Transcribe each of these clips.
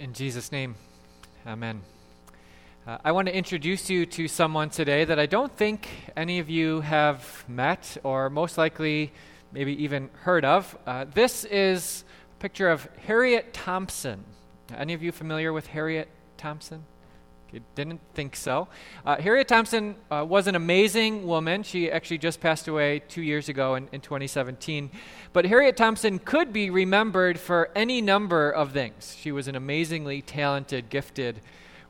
In Jesus' name, amen. Uh, I want to introduce you to someone today that I don't think any of you have met or most likely maybe even heard of. Uh, this is a picture of Harriet Thompson. Any of you familiar with Harriet Thompson? Didn't think so. Uh, Harriet Thompson uh, was an amazing woman. She actually just passed away two years ago in, in 2017. But Harriet Thompson could be remembered for any number of things. She was an amazingly talented, gifted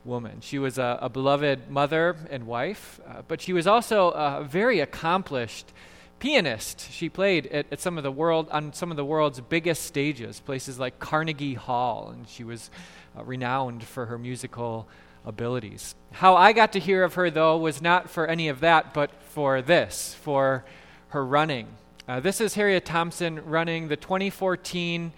woman. She was a, a beloved mother and wife, uh, but she was also a very accomplished pianist. She played at, at, some of the world on some of the world's biggest stages, places like Carnegie Hall, and she was uh, renowned for her musical abilities. How I got to hear of her, though, was not for any of that, but for this, for her running. Uh, this is Harriet Thompson running the 2014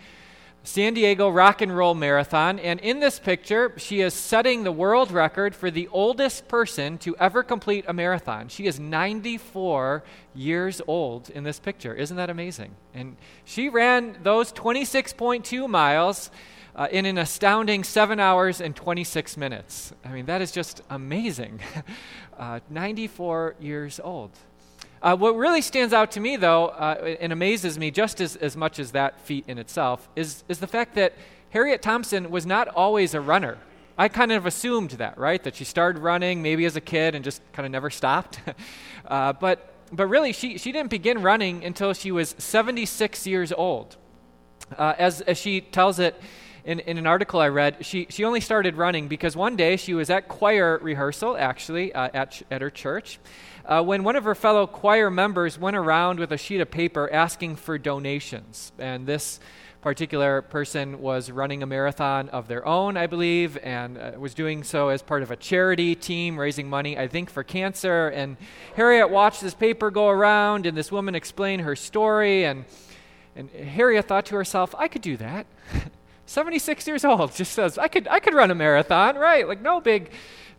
San Diego Rock and Roll Marathon. And in this picture, she is setting the world record for the oldest person to ever complete a marathon. She is 94 years old in this picture. Isn't that amazing? And she ran those 26.2 miles uh, in an astounding seven hours and 26 minutes. I mean, that is just amazing. uh, 94 years old. Uh, what really stands out to me, though, uh, and amazes me just as, as much as that feat in itself, is, is the fact that Harriet Thompson was not always a runner. I kind of assumed that, right? That she started running maybe as a kid and just kind of never stopped. uh, but, but really, she, she didn't begin running until she was 76 years old. Uh, as, as she tells it in, in an article I read, she, she only started running because one day she was at choir rehearsal, actually, uh, at, at her church, uh, when one of her fellow choir members went around with a sheet of paper asking for donations. And this particular person was running a marathon of their own, I believe, and uh, was doing so as part of a charity team raising money, I think, for cancer. And Harriet watched this paper go around and this woman explain her story. And, and Harriet thought to herself, I could do that. 76 years old, just says, I could, I could run a marathon, right? Like, no big,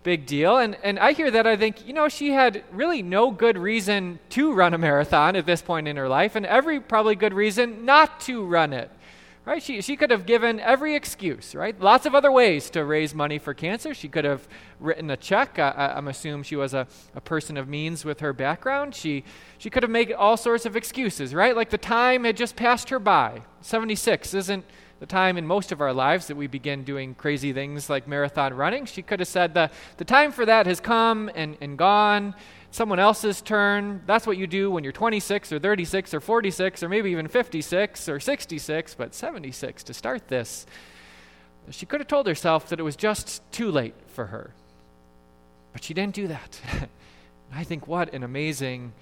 big deal. And, and I hear that, I think, you know, she had really no good reason to run a marathon at this point in her life, and every probably good reason not to run it. Right? She, she could have given every excuse, right? Lots of other ways to raise money for cancer. She could have written a check. I, I'm assuming she was a, a person of means with her background. She, she could have made all sorts of excuses, right? Like the time had just passed her by. 76 isn't the time in most of our lives that we begin doing crazy things like marathon running. She could have said, The, the time for that has come and, and gone. Someone else's turn. That's what you do when you're 26 or 36 or 46 or maybe even 56 or 66, but 76 to start this. She could have told herself that it was just too late for her. But she didn't do that. I think what an amazing,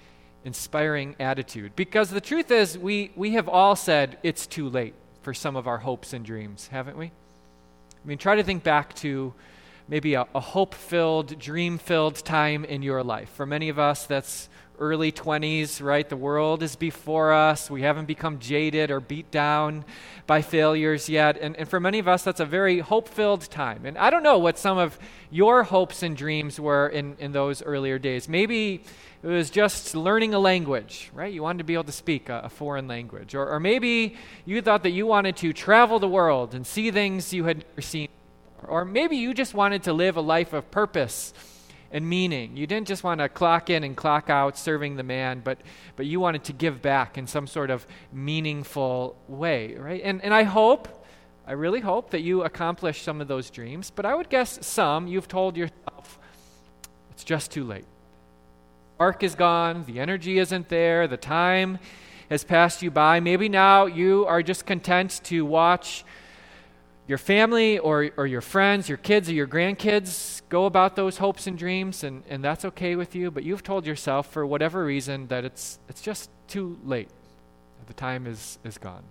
inspiring attitude. Because the truth is, we, we have all said it's too late for some of our hopes and dreams, haven't we? I mean, try to think back to maybe a, a hope filled, dream filled time in your life. For many of us, that's early 20s, right? The world is before us. We haven't become jaded or beat down by failures yet. And, and for many of us, that's a very hope filled time. And I don't know what some of your hopes and dreams were in, in those earlier days. Maybe it was just learning a language, right? You wanted to be able to speak a, a, foreign language. Or, or maybe you thought that you wanted to travel the world and see things you had never seen. Or maybe you just wanted to live a life of purpose and meaning. You didn't just want to clock in and clock out serving the man, but, but you wanted to give back in some sort of meaningful way, right? And, and I hope, I really hope that you accomplish some of those dreams, but I would guess some you've told yourself, it's just too late spark is gone, the energy isn't there, the time has passed you by. Maybe now you are just content to watch your family or, or your friends, your kids or your grandkids go about those hopes and dreams, and, and that's okay with you, but you've told yourself for whatever reason that it's, it's just too late. The time is, is gone.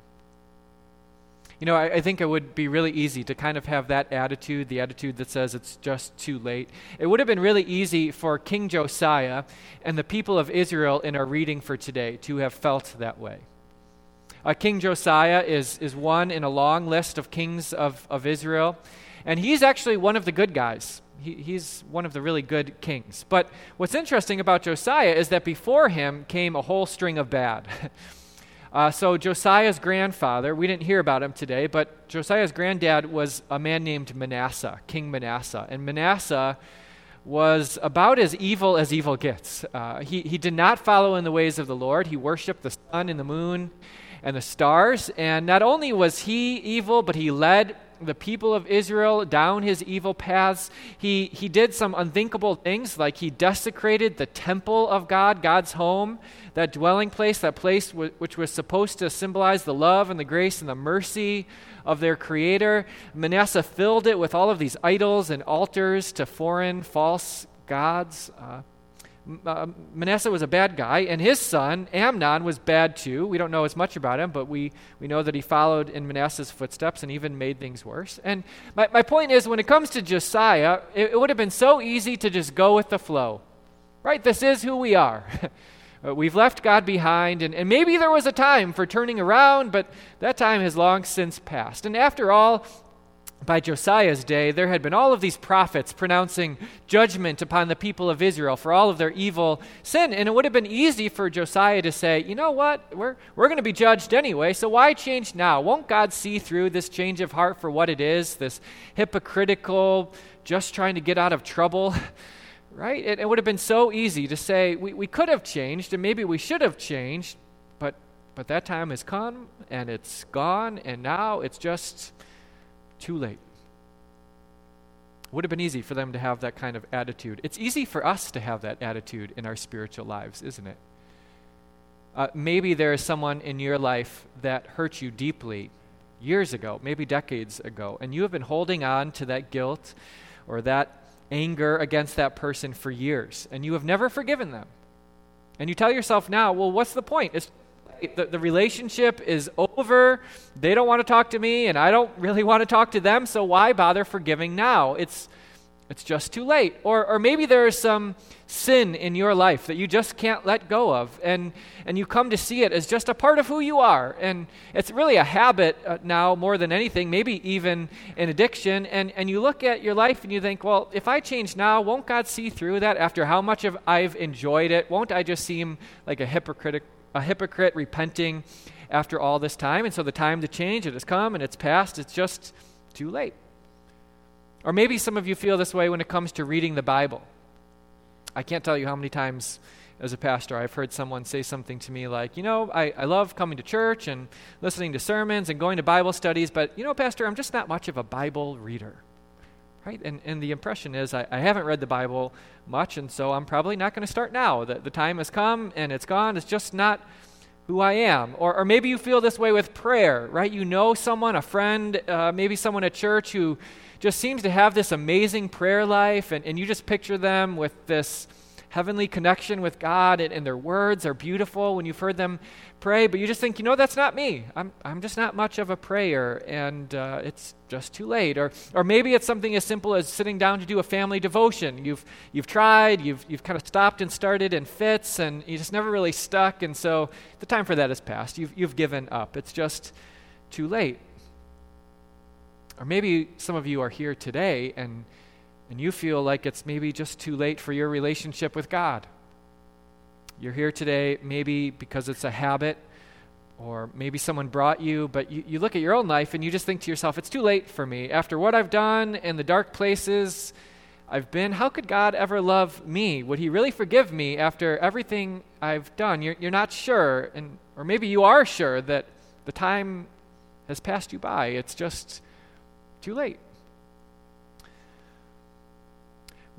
You know, I, I, think it would be really easy to kind of have that attitude, the attitude that says it's just too late. It would have been really easy for King Josiah and the people of Israel in our reading for today to have felt that way. Uh, king Josiah is, is one in a long list of kings of, of Israel, and he's actually one of the good guys. He, he's one of the really good kings. But what's interesting about Josiah is that before him came a whole string of bad. Uh, so, Josiah's grandfather, we didn't hear about him today, but Josiah's granddad was a man named Manasseh, King Manasseh. And Manasseh was about as evil as evil gets. Uh, he, he did not follow in the ways of the Lord, he worshiped the sun and the moon and the stars. And not only was he evil, but he led the people of Israel down his evil paths. He, he did some unthinkable things, like he desecrated the temple of God, God's home, that dwelling place, that place w- which was supposed to symbolize the love and the grace and the mercy of their Creator. Manasseh filled it with all of these idols and altars to foreign false gods. Uh, uh, Manasseh was a bad guy, and his son, Amon, was bad too. We don't know as much about him, but we, we know that he followed in Manasseh's footsteps and even made things worse. And my, my point is, when it comes to Josiah, it, it would have been so easy to just go with the flow. Right? This is who we are. Uh, we've left God behind, and, and maybe there was a time for turning around, but that time has long since passed. And after all, by Josiah's day, there had been all of these prophets pronouncing judgment upon the people of Israel for all of their evil sin. And it would have been easy for Josiah to say, you know what? We're, we're going to be judged anyway, so why change now? Won't God see through this change of heart for what it is, this hypocritical, just trying to get out of trouble? right? It, it would have been so easy to say, we, we could have changed, and maybe we should have changed, but, but that time has come, and it's gone, and now it's just too late. Would have been easy for them to have that kind of attitude. It's easy for us to have that attitude in our spiritual lives, isn't it? Uh, maybe there is someone in your life that hurt you deeply years ago, maybe decades ago, and you have been holding on to that guilt or that anger against that person for years, and you have never forgiven them. And you tell yourself now, well, what's the point? It's the, the relationship is over. They don't want to talk to me, and I don't really want to talk to them, so why bother forgiving now? It's, it's just too late. Or, or maybe there is some sin in your life that you just can't let go of, and, and you come to see it as just a part of who you are. And it's really a habit uh, now more than anything, maybe even an addiction. And, and you look at your life and you think, well, if I change now, won't God see through that after how much of I've enjoyed it? Won't I just seem like a hypocrite? A hypocrite repenting after all this time. And so the time to change, it has come and it's past. It's just too late. Or maybe some of you feel this way when it comes to reading the Bible. I can't tell you how many times as a pastor I've heard someone say something to me like, you know, I, I love coming to church and listening to sermons and going to Bible studies, but, you know, Pastor, I'm just not much of a Bible reader. Right? And, and the impression is I, I haven't read the Bible much, and so I'm probably not going to start now. The, the time has come and it's gone. It's just not who I am. Or, or maybe you feel this way with prayer, right? You know someone, a friend, uh, maybe someone at church who just seems to have this amazing prayer life, and, and you just picture them with this heavenly connection with God, and, and, their words are beautiful when you've heard them pray, but you just think, you know, that's not me. I'm, I'm just not much of a prayer, and uh, it's just too late. Or, or maybe it's something as simple as sitting down to do a family devotion. You've, you've tried, you've, you've kind of stopped and started in fits, and you just never really stuck, and so the time for that has passed. You've, you've given up. It's just too late. Or maybe some of you are here today, and and you feel like it's maybe just too late for your relationship with God. You're here today maybe because it's a habit, or maybe someone brought you, but you, you look at your own life and you just think to yourself, it's too late for me. After what I've done and the dark places I've been, how could God ever love me? Would He really forgive me after everything I've done? You're, you're not sure, and, or maybe you are sure that the time has passed you by. It's just too late.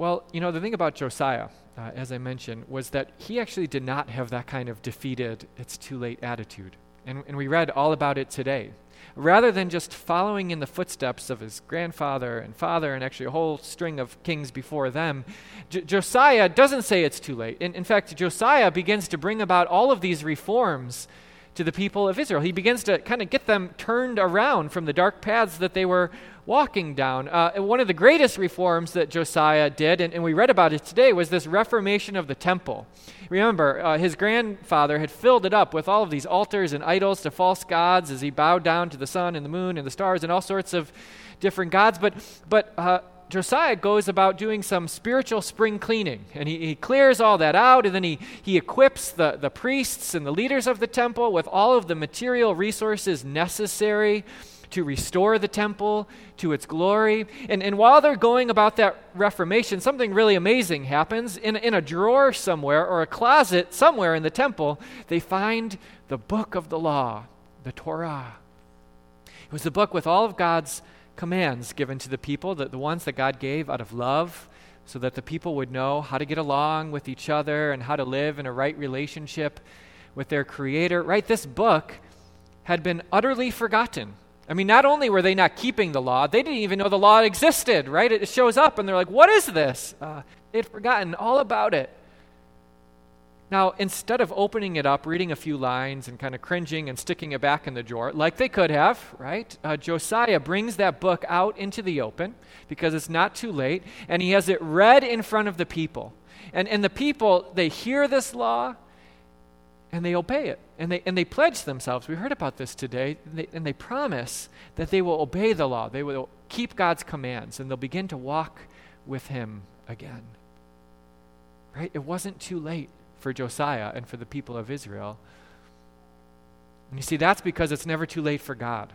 Well, you know, the thing about Josiah, uh, as I mentioned, was that he actually did not have that kind of defeated, it's too late attitude. And, and we read all about it today. Rather than just following in the footsteps of his grandfather and father, and actually a whole string of kings before them, J- Josiah doesn't say it's too late. In, in fact, Josiah begins to bring about all of these reforms to the people of Israel. He begins to kind of get them turned around from the dark paths that they were walking down. Uh, one of the greatest reforms that Josiah did, and, and, we read about it today, was this reformation of the temple. Remember, uh, his grandfather had filled it up with all of these altars and idols to false gods as he bowed down to the sun and the moon and the stars and all sorts of different gods. But, but uh, Josiah goes about doing some spiritual spring cleaning, and he, he clears all that out, and then he, he equips the, the priests and the leaders of the temple with all of the material resources necessary to restore the temple to its glory. And, and while they're going about that reformation, something really amazing happens. In, in a drawer somewhere or a closet somewhere in the temple, they find the book of the law, the Torah. It was the book with all of God's commands given to the people, the, the ones that God gave out of love, so that the people would know how to get along with each other and how to live in a right relationship with their Creator. Right? This book had been utterly forgotten I mean, not only were they not keeping the law, they didn't even know the law existed, right? It shows up and they're like, what is this? Uh, they'd forgotten all about it. Now, instead of opening it up, reading a few lines, and kind of cringing and sticking it back in the drawer, like they could have, right? Uh, Josiah brings that book out into the open because it's not too late, and he has it read in front of the people. And, and the people, they hear this law and they obey it and they, and they pledge themselves. We heard about this today. And they, and they promise that they will obey the law, they will keep God's commands, and they'll begin to walk with Him again. Right? It wasn't too late for Josiah and for the people of Israel. And you see, that's because it's never too late for God.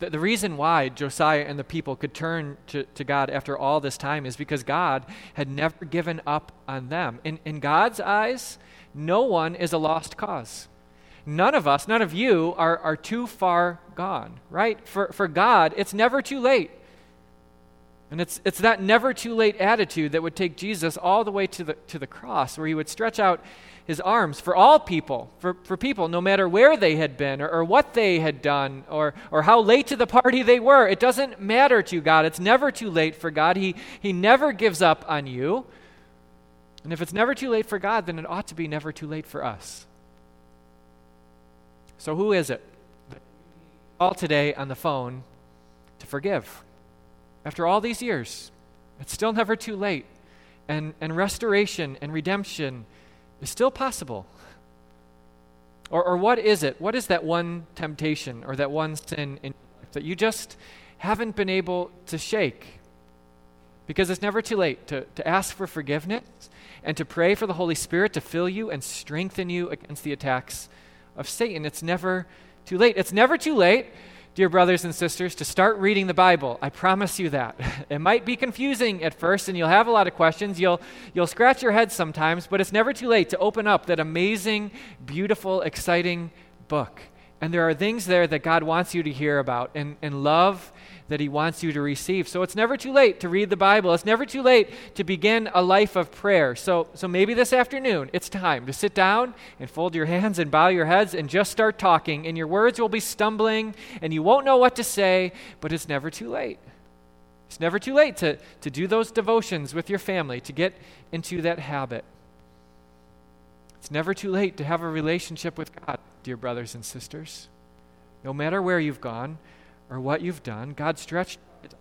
The, the reason why Josiah and the people could turn to, to God after all this time is because God had never given up on them. In, in God's eyes, no one is a lost cause. None of us, none of you are, are too far gone, right? For, for God, it's never too late. And it's, it's that never too late attitude that would take Jesus all the way to the, to the cross, where he would stretch out his arms for all people, for, for people, no matter where they had been or, or what they had done or, or how late to the party they were. It doesn't matter to God. It's never too late for God. He, he never gives up on you. And if it's never too late for God, then it ought to be never too late for us. So, who is it? All today on the phone to forgive. After all these years, it's still never too late. And, and restoration and redemption is still possible. Or, or what is it? What is that one temptation or that one sin in, that you just haven't been able to shake? Because it's never too late to, to ask for forgiveness and to pray for the Holy Spirit to fill you and strengthen you against the attacks of Satan. It's never too late. It's never too late, dear brothers and sisters, to start reading the Bible. I promise you that. It might be confusing at first and you'll have a lot of questions. You'll, you'll scratch your head sometimes, but it's never too late to open up that amazing, beautiful, exciting book. And there are things there that God wants you to hear about and, and love that He wants you to receive. So it's never too late to read the Bible. It's never too late to begin a life of prayer. So, so maybe this afternoon it's time to sit down and fold your hands and bow your heads and just start talking. And your words will be stumbling and you won't know what to say, but it's never too late. It's never too late to, to do those devotions with your family, to get into that habit. It's never too late to have a relationship with God, dear brothers and sisters. No matter where you've gone, or what you've done, God stretched to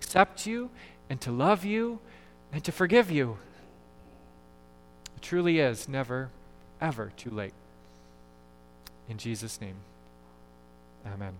accept you and to love you and to forgive you. It truly is never, ever too late. In Jesus' name, amen.